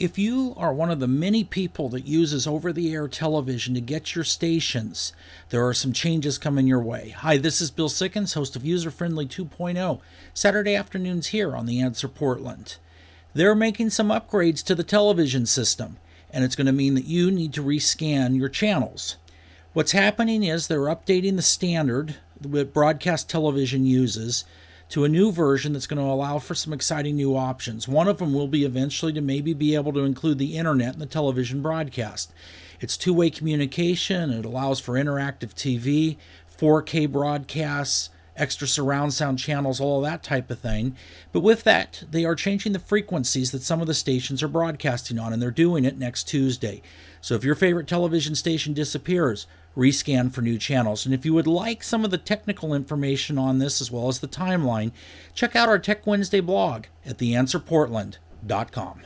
If you are one of the many people that uses over the air television to get your stations, there are some changes coming your way. Hi, this is Bill Sikkens, host of User Friendly 2.0, Saturday afternoons here on The Answer Portland. They're making some upgrades to the television system, and it's going to mean that you need to rescan your channels. What's happening is they're updating the standard that broadcast television uses to a new version that's going to allow for some exciting new options. One of them will be eventually to maybe be able to include the internet in the television broadcast. It's two way communication, it allows for interactive TV, 4K broadcasts, extra surround sound channels, all that type of thing. But with that, they are changing the frequencies that some of the stations are broadcasting on, and they're doing it next Tuesday. So if your favorite television station disappears, rescan for new channels. And if you would like some of the technical information on this as well as the timeline, check out our Tech Wednesday blog at theanswerportland.com.